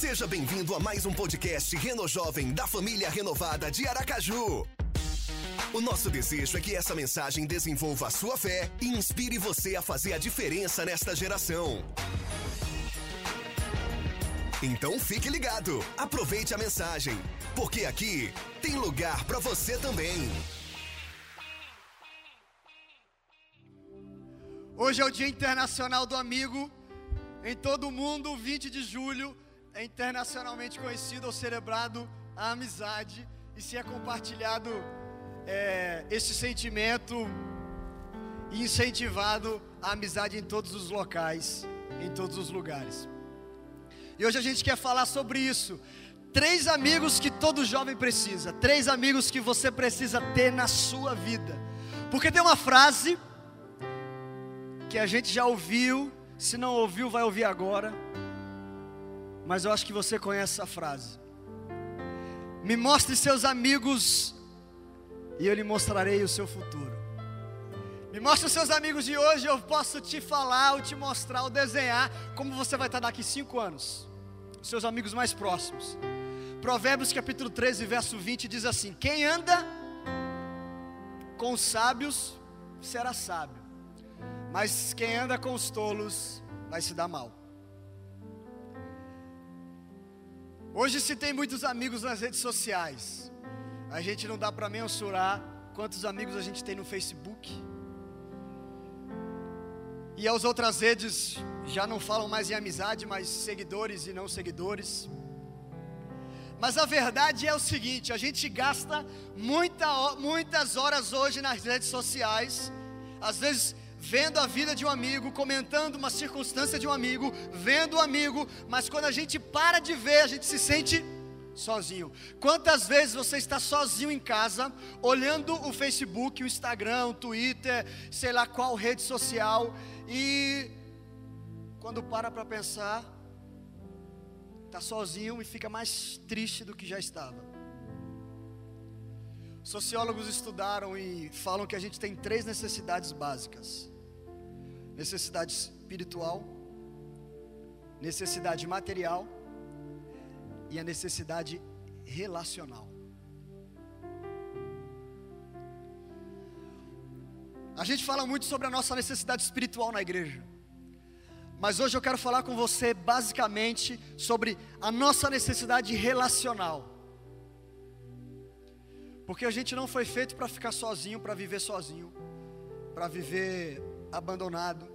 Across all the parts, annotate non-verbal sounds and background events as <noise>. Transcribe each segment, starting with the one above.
Seja bem-vindo a mais um podcast Reno Jovem da família renovada de Aracaju. O nosso desejo é que essa mensagem desenvolva a sua fé e inspire você a fazer a diferença nesta geração. Então fique ligado, aproveite a mensagem, porque aqui tem lugar para você também. Hoje é o Dia Internacional do Amigo. Em todo o mundo, 20 de julho é internacionalmente conhecido ou celebrado a amizade e se é compartilhado é, esse sentimento e incentivado a amizade em todos os locais, em todos os lugares. E hoje a gente quer falar sobre isso. Três amigos que todo jovem precisa, três amigos que você precisa ter na sua vida. Porque tem uma frase que a gente já ouviu, se não ouviu, vai ouvir agora. Mas eu acho que você conhece essa frase. Me mostre seus amigos e eu lhe mostrarei o seu futuro. Me mostre os seus amigos de hoje, eu posso te falar, ou te mostrar, ou desenhar como você vai estar daqui cinco anos. Os seus amigos mais próximos. Provérbios capítulo 13, verso 20 diz assim: Quem anda com os sábios será sábio, mas quem anda com os tolos vai se dar mal. Hoje se tem muitos amigos nas redes sociais. A gente não dá para mensurar quantos amigos a gente tem no Facebook. E as outras redes já não falam mais em amizade, mas seguidores e não seguidores. Mas a verdade é o seguinte: a gente gasta muita, muitas horas hoje nas redes sociais, às vezes vendo a vida de um amigo, comentando uma circunstância de um amigo, vendo o um amigo, mas quando a gente para de ver, a gente se sente sozinho. Quantas vezes você está sozinho em casa, olhando o Facebook, o Instagram, o Twitter, sei lá qual rede social, e quando para para pensar, está sozinho e fica mais triste do que já estava. Sociólogos estudaram e falam que a gente tem três necessidades básicas: necessidade espiritual, necessidade material e a necessidade relacional. A gente fala muito sobre a nossa necessidade espiritual na igreja. Mas hoje eu quero falar com você basicamente sobre a nossa necessidade relacional. Porque a gente não foi feito para ficar sozinho, para viver sozinho, para viver abandonado,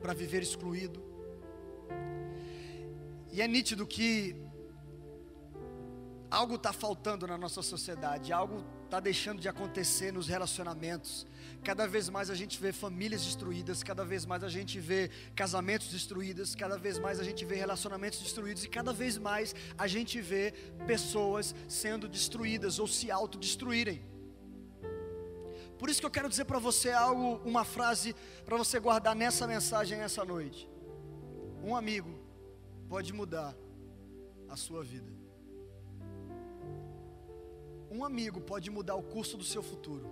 para viver excluído. E é nítido que algo está faltando na nossa sociedade, algo está deixando de acontecer nos relacionamentos. Cada vez mais a gente vê famílias destruídas, cada vez mais a gente vê casamentos destruídos, cada vez mais a gente vê relacionamentos destruídos e cada vez mais a gente vê pessoas sendo destruídas ou se autodestruírem. Por isso que eu quero dizer para você algo, uma frase para você guardar nessa mensagem essa noite. Um amigo pode mudar a sua vida. Um amigo pode mudar o curso do seu futuro.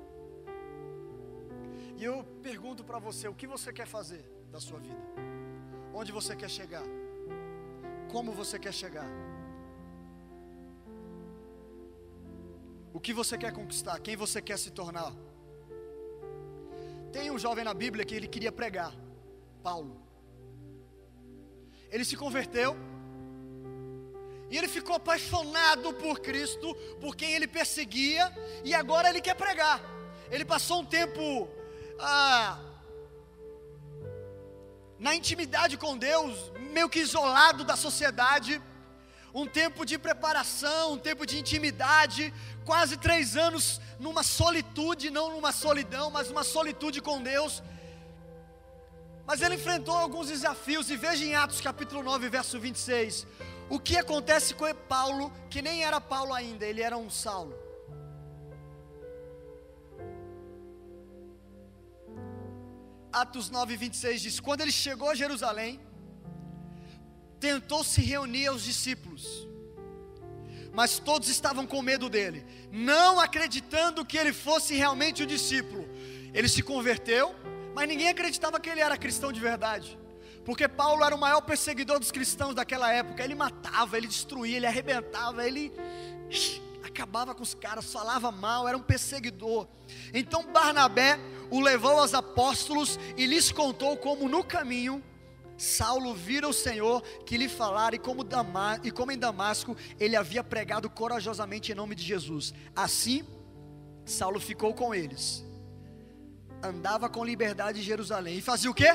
E eu pergunto para você: o que você quer fazer da sua vida? Onde você quer chegar? Como você quer chegar? O que você quer conquistar? Quem você quer se tornar? Tem um jovem na Bíblia que ele queria pregar, Paulo. Ele se converteu e ele ficou apaixonado por Cristo, por quem ele perseguia, e agora ele quer pregar. Ele passou um tempo ah, na intimidade com Deus, meio que isolado da sociedade, um tempo de preparação, um tempo de intimidade, quase três anos numa solitude, não numa solidão, mas uma solitude com Deus. Mas ele enfrentou alguns desafios, e veja em Atos capítulo 9, verso 26. O que acontece com Paulo, que nem era Paulo ainda, ele era um Saulo. Atos 9, 26 diz: Quando ele chegou a Jerusalém, tentou se reunir aos discípulos, mas todos estavam com medo dele, não acreditando que ele fosse realmente o discípulo. Ele se converteu, mas ninguém acreditava que ele era cristão de verdade. Porque Paulo era o maior perseguidor dos cristãos daquela época. Ele matava, ele destruía, ele arrebentava, ele acabava com os caras, falava mal, era um perseguidor. Então Barnabé o levou aos apóstolos e lhes contou como no caminho Saulo vira o Senhor que lhe falara e como, e como em Damasco ele havia pregado corajosamente em nome de Jesus. Assim, Saulo ficou com eles, andava com liberdade em Jerusalém e fazia o que?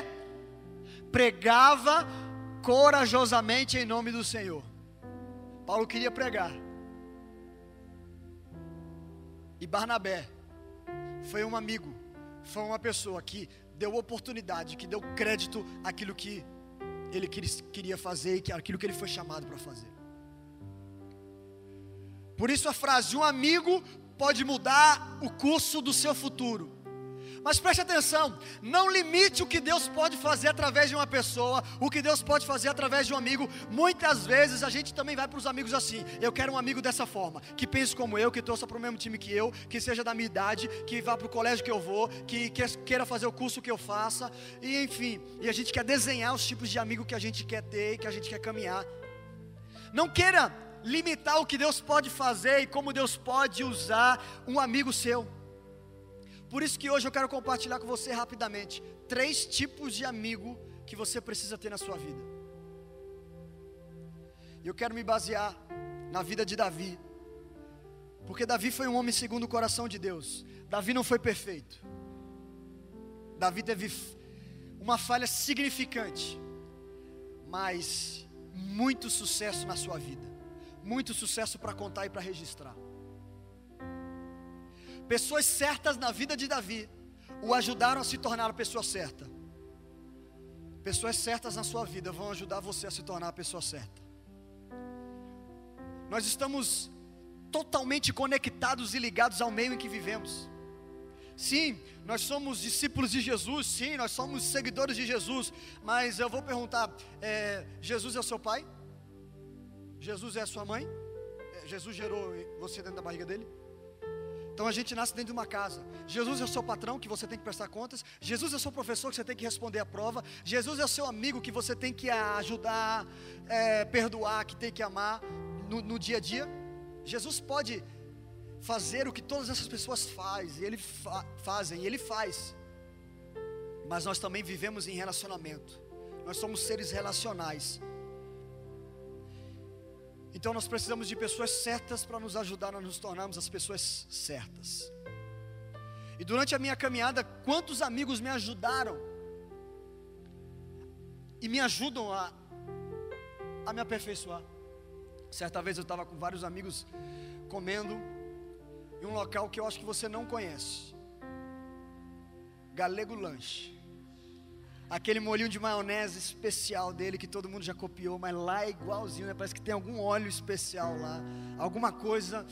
Pregava corajosamente em nome do Senhor. Paulo queria pregar. E Barnabé foi um amigo, foi uma pessoa que deu oportunidade, que deu crédito àquilo que ele queria fazer e aquilo que ele foi chamado para fazer. Por isso a frase: um amigo pode mudar o curso do seu futuro. Mas preste atenção, não limite o que Deus pode fazer através de uma pessoa, o que Deus pode fazer através de um amigo. Muitas vezes a gente também vai para os amigos assim. Eu quero um amigo dessa forma, que pense como eu, que torça para o mesmo time que eu, que seja da minha idade, que vá para o colégio que eu vou, que queira fazer o curso que eu faça, e enfim. E a gente quer desenhar os tipos de amigo que a gente quer ter, que a gente quer caminhar. Não queira limitar o que Deus pode fazer e como Deus pode usar um amigo seu. Por isso que hoje eu quero compartilhar com você rapidamente três tipos de amigo que você precisa ter na sua vida. E eu quero me basear na vida de Davi. Porque Davi foi um homem segundo o coração de Deus. Davi não foi perfeito. Davi teve uma falha significante, mas muito sucesso na sua vida. Muito sucesso para contar e para registrar. Pessoas certas na vida de Davi o ajudaram a se tornar a pessoa certa. Pessoas certas na sua vida vão ajudar você a se tornar a pessoa certa. Nós estamos totalmente conectados e ligados ao meio em que vivemos. Sim, nós somos discípulos de Jesus, sim, nós somos seguidores de Jesus, mas eu vou perguntar: é, Jesus é o seu pai? Jesus é a sua mãe? É, Jesus gerou você dentro da barriga dele? Então a gente nasce dentro de uma casa. Jesus é o seu patrão que você tem que prestar contas. Jesus é o seu professor que você tem que responder a prova. Jesus é o seu amigo que você tem que ajudar, é, perdoar, que tem que amar no, no dia a dia. Jesus pode fazer o que todas essas pessoas faz, e ele fa fazem, e ele faz. Mas nós também vivemos em relacionamento. Nós somos seres relacionais. Então nós precisamos de pessoas certas para nos ajudar a nos tornarmos as pessoas certas. E durante a minha caminhada, quantos amigos me ajudaram e me ajudam a, a me aperfeiçoar. Certa vez eu estava com vários amigos comendo em um local que eu acho que você não conhece. Galego Lanche aquele molhinho de maionese especial dele que todo mundo já copiou, mas lá é igualzinho, né? Parece que tem algum óleo especial lá, alguma coisa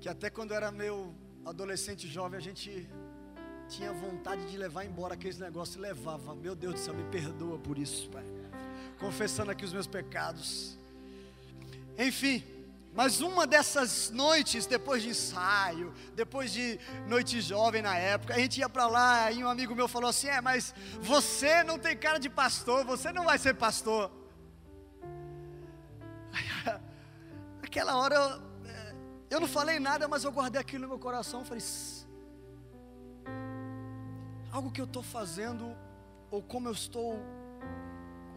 que até quando era meu adolescente jovem a gente tinha vontade de levar embora aqueles negócios e levava. Meu Deus do céu, me perdoa por isso, Pai. Confessando aqui os meus pecados. Enfim, mas uma dessas noites, depois de ensaio, depois de noite jovem na época, a gente ia para lá e um amigo meu falou assim: É, mas você não tem cara de pastor, você não vai ser pastor. <laughs> Aquela hora eu, é, eu não falei nada, mas eu guardei aquilo no meu coração. Falei: Algo que eu estou fazendo, ou como eu estou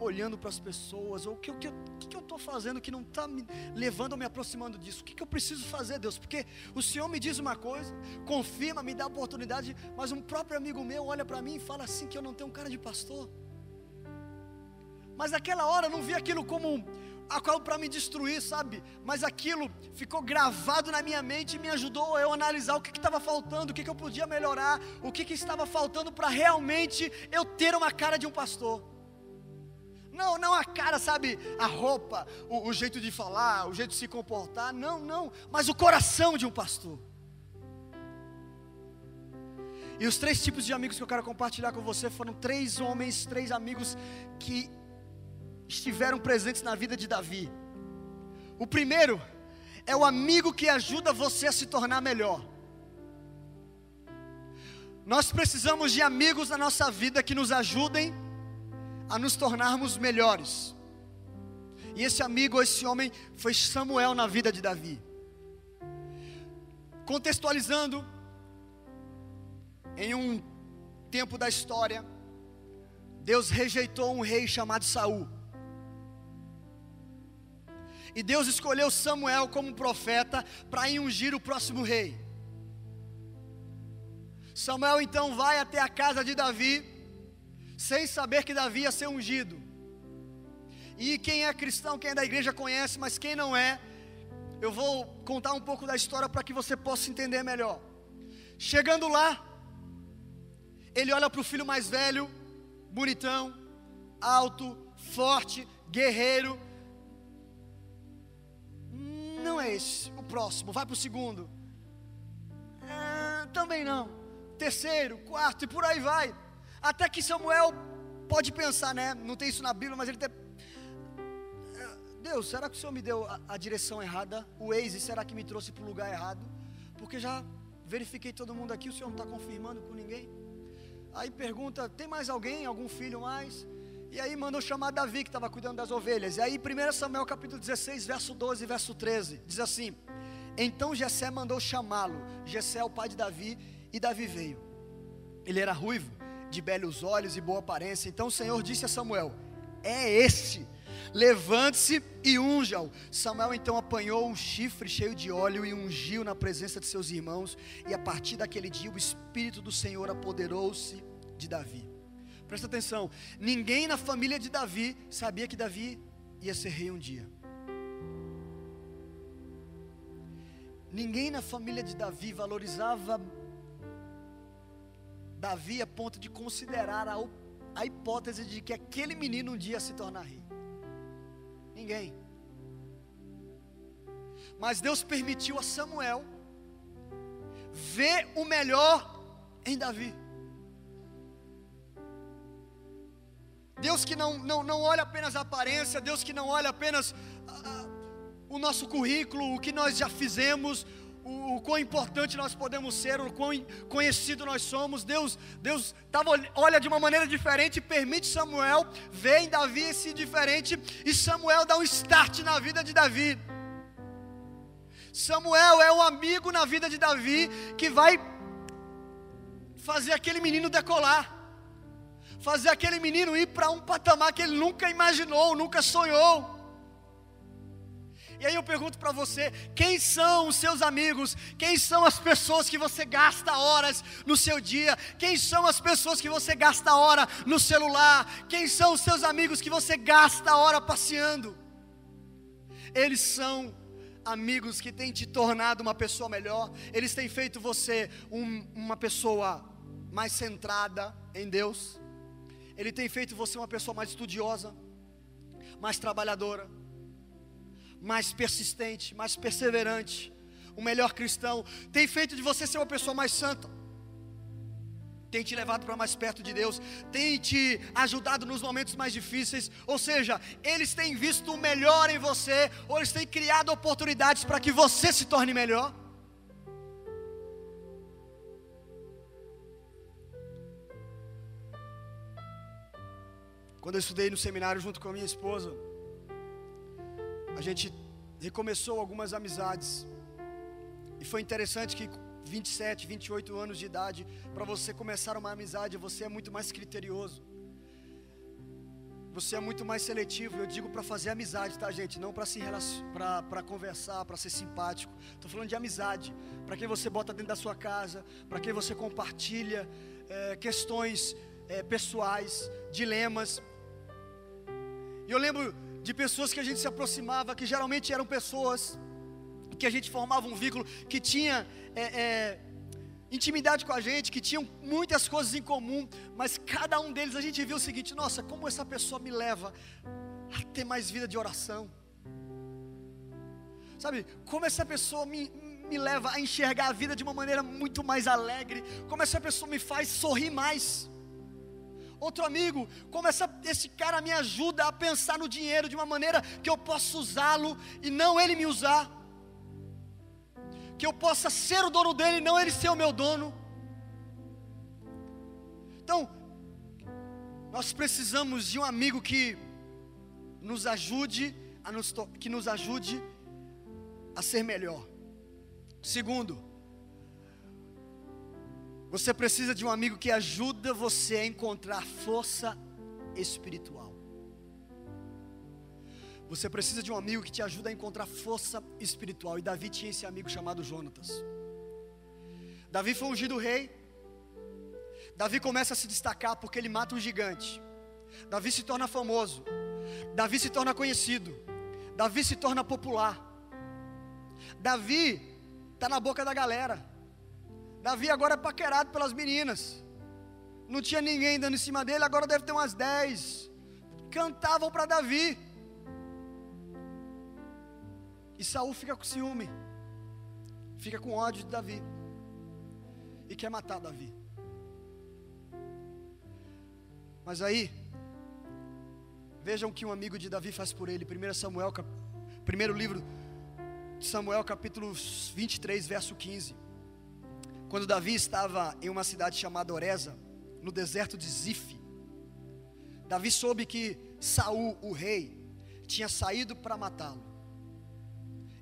olhando para as pessoas, ou o que, que, que, eu estou fazendo que não está me levando ou me aproximando disso? O que, que eu preciso fazer, Deus? Porque o Senhor me diz uma coisa, confirma, me dá oportunidade, mas um próprio amigo meu olha para mim e fala assim que eu não tenho cara de pastor. Mas naquela hora eu não vi aquilo como a qual para me destruir, sabe? Mas aquilo ficou gravado na minha mente e me ajudou a eu analisar o que estava faltando, o que, que eu podia melhorar, o que, que estava faltando para realmente eu ter uma cara de um pastor. Não, não a cara, sabe, a roupa, o, o jeito de falar, o jeito de se comportar. Não, não, mas o coração de um pastor. E os três tipos de amigos que eu quero compartilhar com você foram três homens, três amigos que estiveram presentes na vida de Davi. O primeiro é o amigo que ajuda você a se tornar melhor. Nós precisamos de amigos na nossa vida que nos ajudem a nos tornarmos melhores. E esse amigo, esse homem, foi Samuel na vida de Davi. Contextualizando, em um tempo da história, Deus rejeitou um rei chamado Saul. E Deus escolheu Samuel como profeta para ungir o próximo rei. Samuel então vai até a casa de Davi, sem saber que Davi ia ser ungido. E quem é cristão, quem é da igreja conhece, mas quem não é, eu vou contar um pouco da história para que você possa entender melhor. Chegando lá, ele olha para o filho mais velho, bonitão, alto, forte, guerreiro. Não é esse, o próximo, vai para o segundo. É, também não. Terceiro, quarto e por aí vai. Até que Samuel pode pensar, né? Não tem isso na Bíblia, mas ele tem. É, Deus, será que o Senhor me deu a, a direção errada? O Waze, será que me trouxe para o lugar errado? Porque já verifiquei todo mundo aqui, o Senhor não está confirmando com ninguém. Aí pergunta: tem mais alguém? Algum filho mais? E aí mandou chamar Davi, que estava cuidando das ovelhas. E aí, 1 Samuel capítulo 16, verso 12 e verso 13, diz assim: Então Jessé mandou chamá-lo. Jessé é o pai de Davi, e Davi veio. Ele era ruivo, de belos olhos e boa aparência. Então o Senhor disse a Samuel: É este levante-se e unja-o. Samuel então apanhou um chifre cheio de óleo e ungiu na presença de seus irmãos, e a partir daquele dia o Espírito do Senhor apoderou-se de Davi. Presta atenção, ninguém na família de Davi sabia que Davi ia ser rei um dia. Ninguém na família de Davi valorizava Davi a ponto de considerar a, a hipótese de que aquele menino um dia ia se tornar rei. Ninguém. Mas Deus permitiu a Samuel ver o melhor em Davi. Deus que não, não, não olha apenas a aparência, Deus que não olha apenas uh, o nosso currículo, o que nós já fizemos, o, o quão importante nós podemos ser, o quão conhecido nós somos. Deus, Deus tava, olha de uma maneira diferente e permite Samuel ver Davi esse diferente, e Samuel dá um start na vida de Davi. Samuel é um amigo na vida de Davi que vai fazer aquele menino decolar, fazer aquele menino ir para um patamar que ele nunca imaginou, nunca sonhou. E aí eu pergunto para você: quem são os seus amigos? Quem são as pessoas que você gasta horas no seu dia? Quem são as pessoas que você gasta hora no celular? Quem são os seus amigos que você gasta hora passeando? Eles são amigos que têm te tornado uma pessoa melhor, eles têm feito você um, uma pessoa mais centrada em Deus, ele tem feito você uma pessoa mais estudiosa, mais trabalhadora mais persistente, mais perseverante, um melhor cristão, tem feito de você ser uma pessoa mais santa, tem te levado para mais perto de Deus, tem te ajudado nos momentos mais difíceis, ou seja, eles têm visto o melhor em você, ou eles têm criado oportunidades para que você se torne melhor. Quando eu estudei no seminário junto com a minha esposa, a gente recomeçou algumas amizades. E foi interessante que 27, 28 anos de idade, para você começar uma amizade, você é muito mais criterioso. Você é muito mais seletivo. Eu digo para fazer amizade, tá, gente? Não para se para conversar, para ser simpático. Estou falando de amizade. Para quem você bota dentro da sua casa, para quem você compartilha é, questões é, pessoais, dilemas. E eu lembro de pessoas que a gente se aproximava, que geralmente eram pessoas que a gente formava um vínculo, que tinha é, é, intimidade com a gente, que tinham muitas coisas em comum, mas cada um deles a gente viu o seguinte: nossa, como essa pessoa me leva a ter mais vida de oração, sabe? Como essa pessoa me, me leva a enxergar a vida de uma maneira muito mais alegre, como essa pessoa me faz sorrir mais. Outro amigo, como essa, esse cara me ajuda a pensar no dinheiro de uma maneira que eu possa usá-lo e não ele me usar. Que eu possa ser o dono dele e não ele ser o meu dono. Então, Nós precisamos de um amigo que nos ajude a nos, que nos ajude a ser melhor. Segundo, você precisa de um amigo que ajuda você a encontrar força espiritual. Você precisa de um amigo que te ajuda a encontrar força espiritual. E Davi tinha esse amigo chamado Jonatas. Davi foi ungido rei. Davi começa a se destacar porque ele mata um gigante. Davi se torna famoso. Davi se torna conhecido. Davi se torna popular. Davi está na boca da galera. Davi agora é paquerado pelas meninas. Não tinha ninguém dando em cima dele, agora deve ter umas dez. Cantavam para Davi. E Saul fica com ciúme. Fica com ódio de Davi. E quer matar Davi. Mas aí, vejam o que um amigo de Davi faz por ele. 1 Samuel, primeiro livro de Samuel, capítulo 23, verso 15. Quando Davi estava em uma cidade chamada Oreza, no deserto de Zif, Davi soube que Saul, o rei, tinha saído para matá-lo.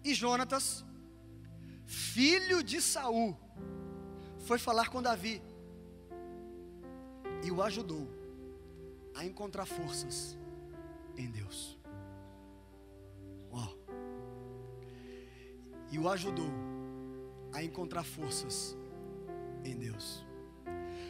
E Jonatas, filho de Saul, foi falar com Davi e o ajudou a encontrar forças em Deus. Oh. E o ajudou a encontrar forças em Deus.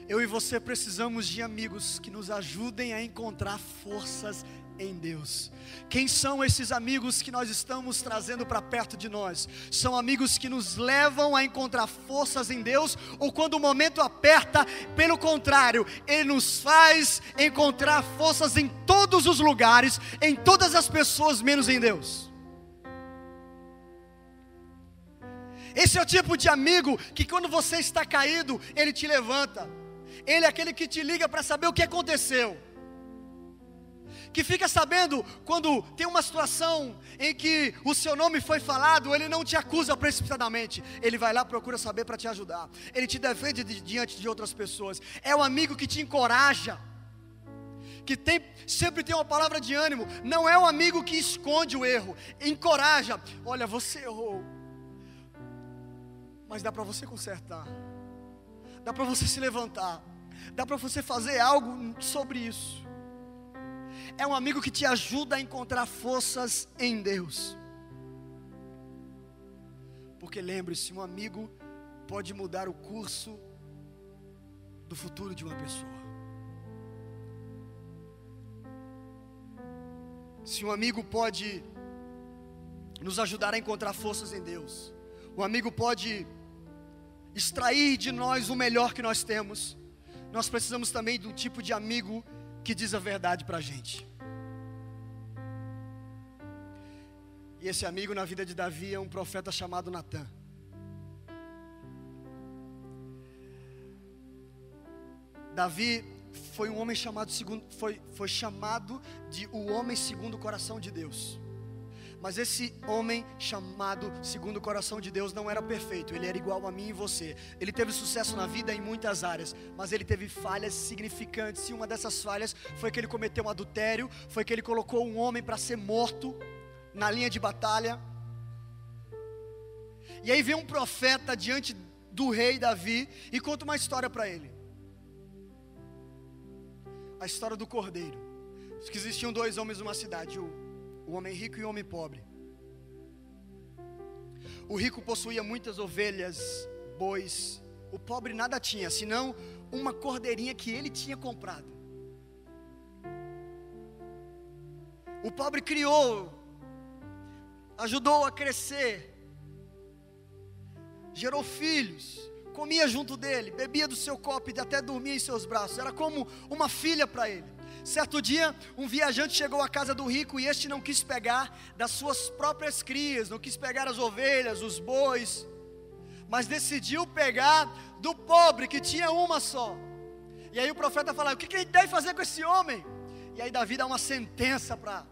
Eu e você precisamos de amigos que nos ajudem a encontrar forças em Deus. Quem são esses amigos que nós estamos trazendo para perto de nós? São amigos que nos levam a encontrar forças em Deus, ou quando o momento aperta, pelo contrário, Ele nos faz encontrar forças em todos os lugares, em todas as pessoas, menos em Deus. Esse é o tipo de amigo que quando você está caído, ele te levanta. Ele é aquele que te liga para saber o que aconteceu. Que fica sabendo quando tem uma situação em que o seu nome foi falado, ele não te acusa precipitadamente, ele vai lá procura saber para te ajudar, ele te defende de, diante de outras pessoas, é o amigo que te encoraja, que tem, sempre tem uma palavra de ânimo, não é o amigo que esconde o erro, encoraja, olha, você errou, mas dá para você consertar, dá para você se levantar, dá para você fazer algo sobre isso é um amigo que te ajuda a encontrar forças em Deus. Porque lembre-se, um amigo pode mudar o curso do futuro de uma pessoa. Se um amigo pode nos ajudar a encontrar forças em Deus, o amigo pode extrair de nós o melhor que nós temos, nós precisamos também um tipo de amigo que diz a verdade para a gente. E esse amigo na vida de Davi é um profeta chamado Natan. Davi foi um homem chamado segundo, foi, foi chamado de o homem segundo o coração de Deus. Mas esse homem chamado segundo o coração de Deus não era perfeito, ele era igual a mim e você. Ele teve sucesso na vida em muitas áreas, mas ele teve falhas significantes. E uma dessas falhas foi que ele cometeu um adultério, foi que ele colocou um homem para ser morto na linha de batalha. E aí vem um profeta diante do rei Davi e conta uma história para ele. A história do cordeiro. Diz que existiam dois homens numa cidade, o, o homem rico e o homem pobre. O rico possuía muitas ovelhas, bois. O pobre nada tinha, senão uma cordeirinha que ele tinha comprado. O pobre criou ajudou a crescer, gerou filhos, comia junto dele, bebia do seu copo e até dormia em seus braços, era como uma filha para ele. Certo dia, um viajante chegou à casa do rico e este não quis pegar das suas próprias crias, não quis pegar as ovelhas, os bois, mas decidiu pegar do pobre que tinha uma só. E aí o profeta fala: O que, que ele deve fazer com esse homem? E aí Davi dá uma sentença para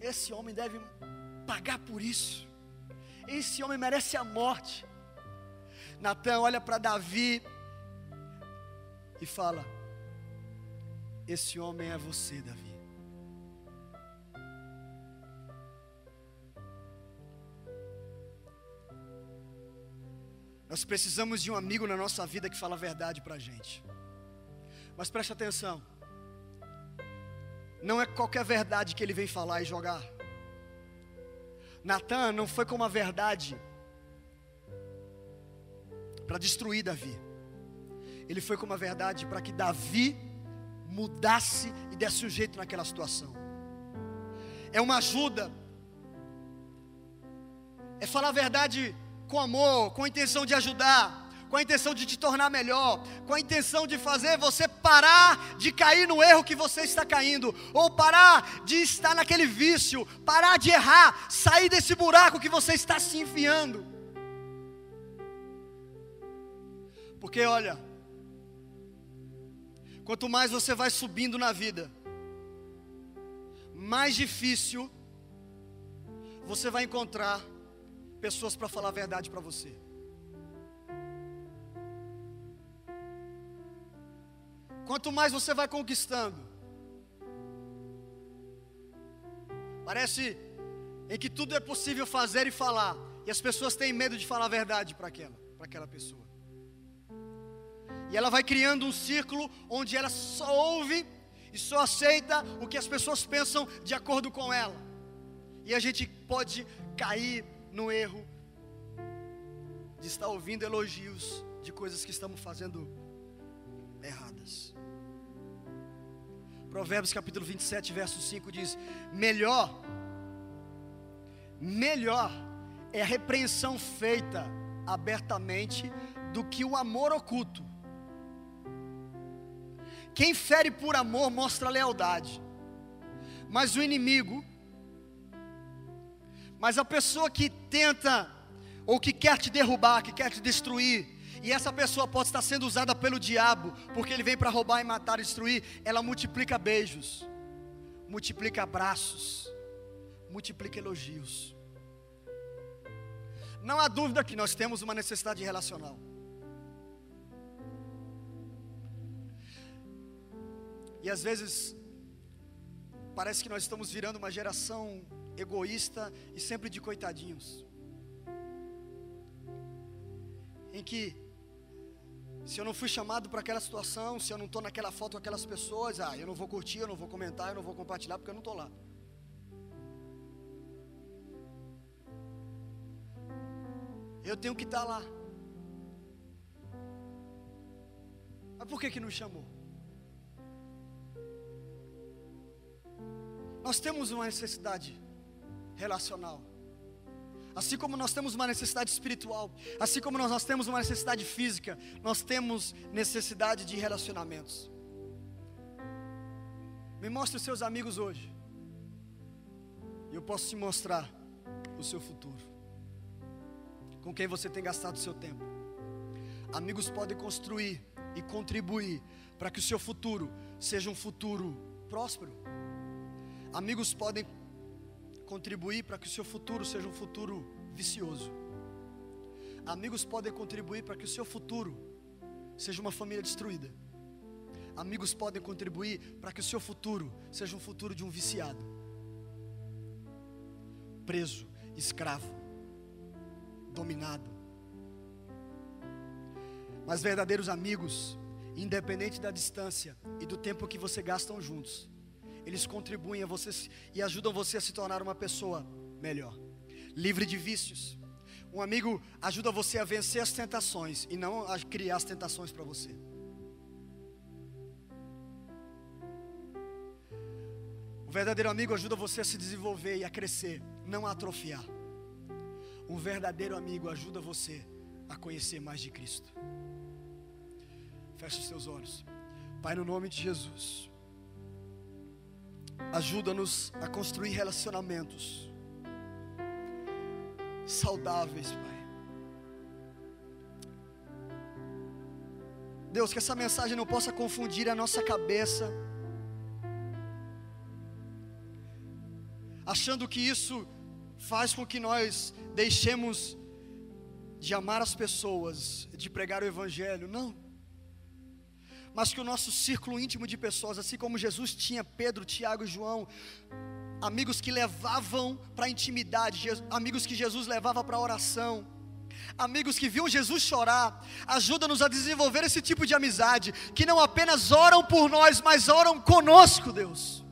esse homem deve pagar por isso. Esse homem merece a morte. Natan olha para Davi e fala: esse homem é você, Davi. Nós precisamos de um amigo na nossa vida que fala a verdade para a gente. Mas preste atenção. Não é qualquer verdade que ele vem falar e jogar. Natan não foi com uma verdade para destruir Davi. Ele foi com uma verdade para que Davi mudasse e desse um jeito naquela situação. É uma ajuda. É falar a verdade com amor, com a intenção de ajudar, com a intenção de te tornar melhor, com a intenção de fazer você parar de cair no erro que você está caindo, ou parar de estar naquele vício, parar de errar, sair desse buraco que você está se enfiando. Porque olha, quanto mais você vai subindo na vida, mais difícil você vai encontrar pessoas para falar a verdade para você. Quanto mais você vai conquistando, parece em que tudo é possível fazer e falar, e as pessoas têm medo de falar a verdade para aquela, para aquela pessoa. E ela vai criando um círculo onde ela só ouve e só aceita o que as pessoas pensam de acordo com ela. E a gente pode cair no erro de estar ouvindo elogios de coisas que estamos fazendo erradas. Provérbios capítulo 27, verso 5 diz: Melhor, melhor é a repreensão feita abertamente do que o amor oculto. Quem fere por amor mostra lealdade, mas o inimigo mas a pessoa que tenta, ou que quer te derrubar, que quer te destruir, e essa pessoa pode estar sendo usada pelo diabo, porque ele vem para roubar e matar e destruir, ela multiplica beijos, multiplica abraços, multiplica elogios. Não há dúvida que nós temos uma necessidade relacional. E às vezes, parece que nós estamos virando uma geração egoísta e sempre de coitadinhos. Em que, se eu não fui chamado para aquela situação, se eu não estou naquela foto com aquelas pessoas, ah, eu não vou curtir, eu não vou comentar, eu não vou compartilhar porque eu não estou lá. Eu tenho que estar tá lá. Mas por que que não chamou? Nós temos uma necessidade relacional. Assim como nós temos uma necessidade espiritual, assim como nós, nós temos uma necessidade física, nós temos necessidade de relacionamentos. Me mostre os seus amigos hoje, e eu posso te mostrar o seu futuro, com quem você tem gastado o seu tempo. Amigos podem construir e contribuir para que o seu futuro seja um futuro próspero. Amigos podem contribuir para que o seu futuro seja um futuro vicioso. Amigos podem contribuir para que o seu futuro seja uma família destruída. Amigos podem contribuir para que o seu futuro seja um futuro de um viciado, preso, escravo, dominado. Mas verdadeiros amigos, independente da distância e do tempo que você gastam juntos, eles contribuem a você e ajudam você a se tornar uma pessoa melhor, livre de vícios. Um amigo ajuda você a vencer as tentações e não a criar as tentações para você. O verdadeiro amigo ajuda você a se desenvolver e a crescer, não a atrofiar. Um verdadeiro amigo ajuda você a conhecer mais de Cristo. Feche os seus olhos. Pai, no nome de Jesus. Ajuda-nos a construir relacionamentos saudáveis, Pai. Deus, que essa mensagem não possa confundir a nossa cabeça, achando que isso faz com que nós deixemos de amar as pessoas, de pregar o Evangelho. Não. Mas que o nosso círculo íntimo de pessoas, assim como Jesus tinha Pedro, Tiago e João, amigos que levavam para a intimidade, amigos que Jesus levava para a oração, amigos que viam Jesus chorar, ajuda-nos a desenvolver esse tipo de amizade, que não apenas oram por nós, mas oram conosco, Deus.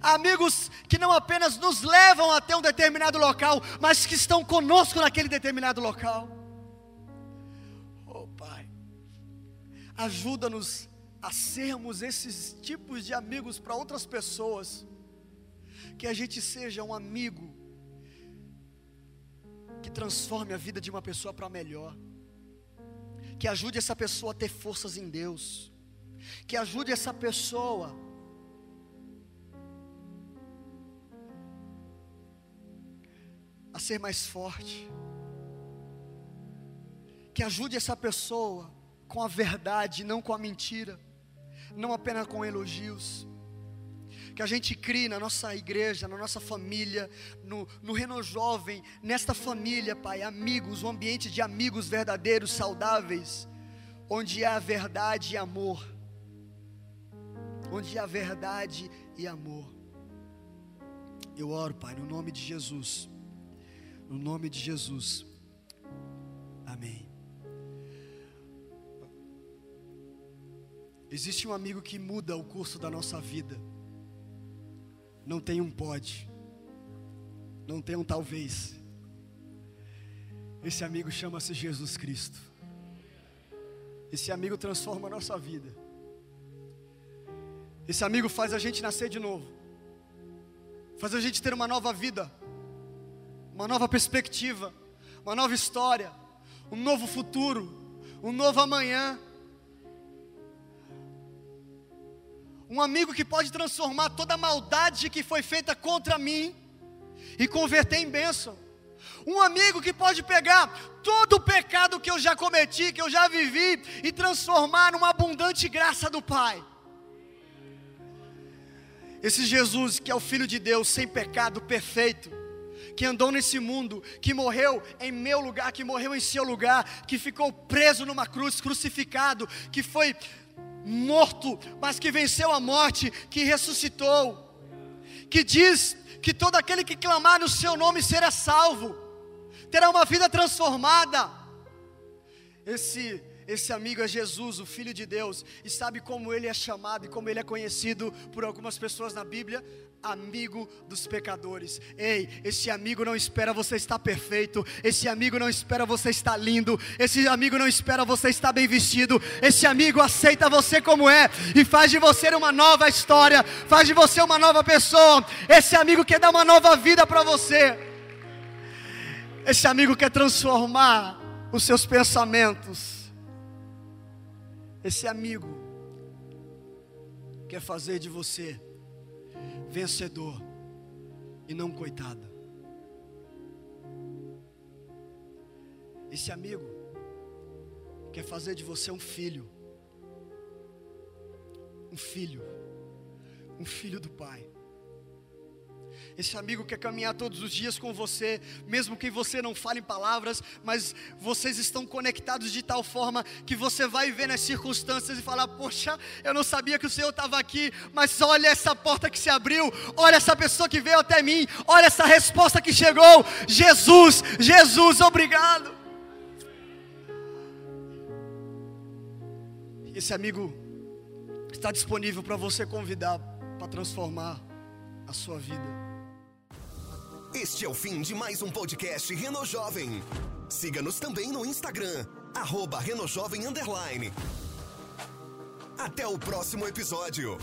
Amigos que não apenas nos levam até um determinado local, mas que estão conosco naquele determinado local. Oh Pai, ajuda-nos a sermos esses tipos de amigos para outras pessoas. Que a gente seja um amigo que transforme a vida de uma pessoa para melhor, que ajude essa pessoa a ter forças em Deus, que ajude essa pessoa a ser mais forte, que ajude essa pessoa com a verdade, não com a mentira, não apenas com elogios que a gente crie na nossa igreja, na nossa família, no, no Reno Jovem, nesta família, Pai, amigos, um ambiente de amigos verdadeiros, saudáveis, onde há verdade e amor. Onde há verdade e amor. Eu oro, Pai, no nome de Jesus. No nome de Jesus. Existe um amigo que muda o curso da nossa vida. Não tem um pode. Não tem um talvez. Esse amigo chama-se Jesus Cristo. Esse amigo transforma a nossa vida. Esse amigo faz a gente nascer de novo. Faz a gente ter uma nova vida. Uma nova perspectiva. Uma nova história. Um novo futuro. Um novo amanhã. Um amigo que pode transformar toda a maldade que foi feita contra mim e converter em bênção. Um amigo que pode pegar todo o pecado que eu já cometi, que eu já vivi, e transformar numa abundante graça do Pai. Esse Jesus que é o Filho de Deus, sem pecado, perfeito, que andou nesse mundo, que morreu em meu lugar, que morreu em seu lugar, que ficou preso numa cruz, crucificado, que foi morto, mas que venceu a morte, que ressuscitou, que diz que todo aquele que clamar no seu nome será salvo, terá uma vida transformada. Esse esse amigo é Jesus, o Filho de Deus, e sabe como ele é chamado e como ele é conhecido por algumas pessoas na Bíblia? Amigo dos pecadores. Ei, esse amigo não espera você estar perfeito, esse amigo não espera você estar lindo, esse amigo não espera você estar bem vestido, esse amigo aceita você como é e faz de você uma nova história, faz de você uma nova pessoa. Esse amigo quer dar uma nova vida para você. Esse amigo quer transformar os seus pensamentos. Esse amigo quer fazer de você vencedor e não coitado. Esse amigo quer fazer de você um filho, um filho, um filho do Pai. Esse amigo quer caminhar todos os dias com você, mesmo que você não fale palavras, mas vocês estão conectados de tal forma que você vai ver nas circunstâncias e falar: Poxa, eu não sabia que o Senhor estava aqui, mas olha essa porta que se abriu, olha essa pessoa que veio até mim, olha essa resposta que chegou. Jesus, Jesus, obrigado. Esse amigo está disponível para você convidar para transformar a sua vida. Este é o fim de mais um podcast Reno Jovem. Siga-nos também no Instagram, arroba Jovem. Até o próximo episódio.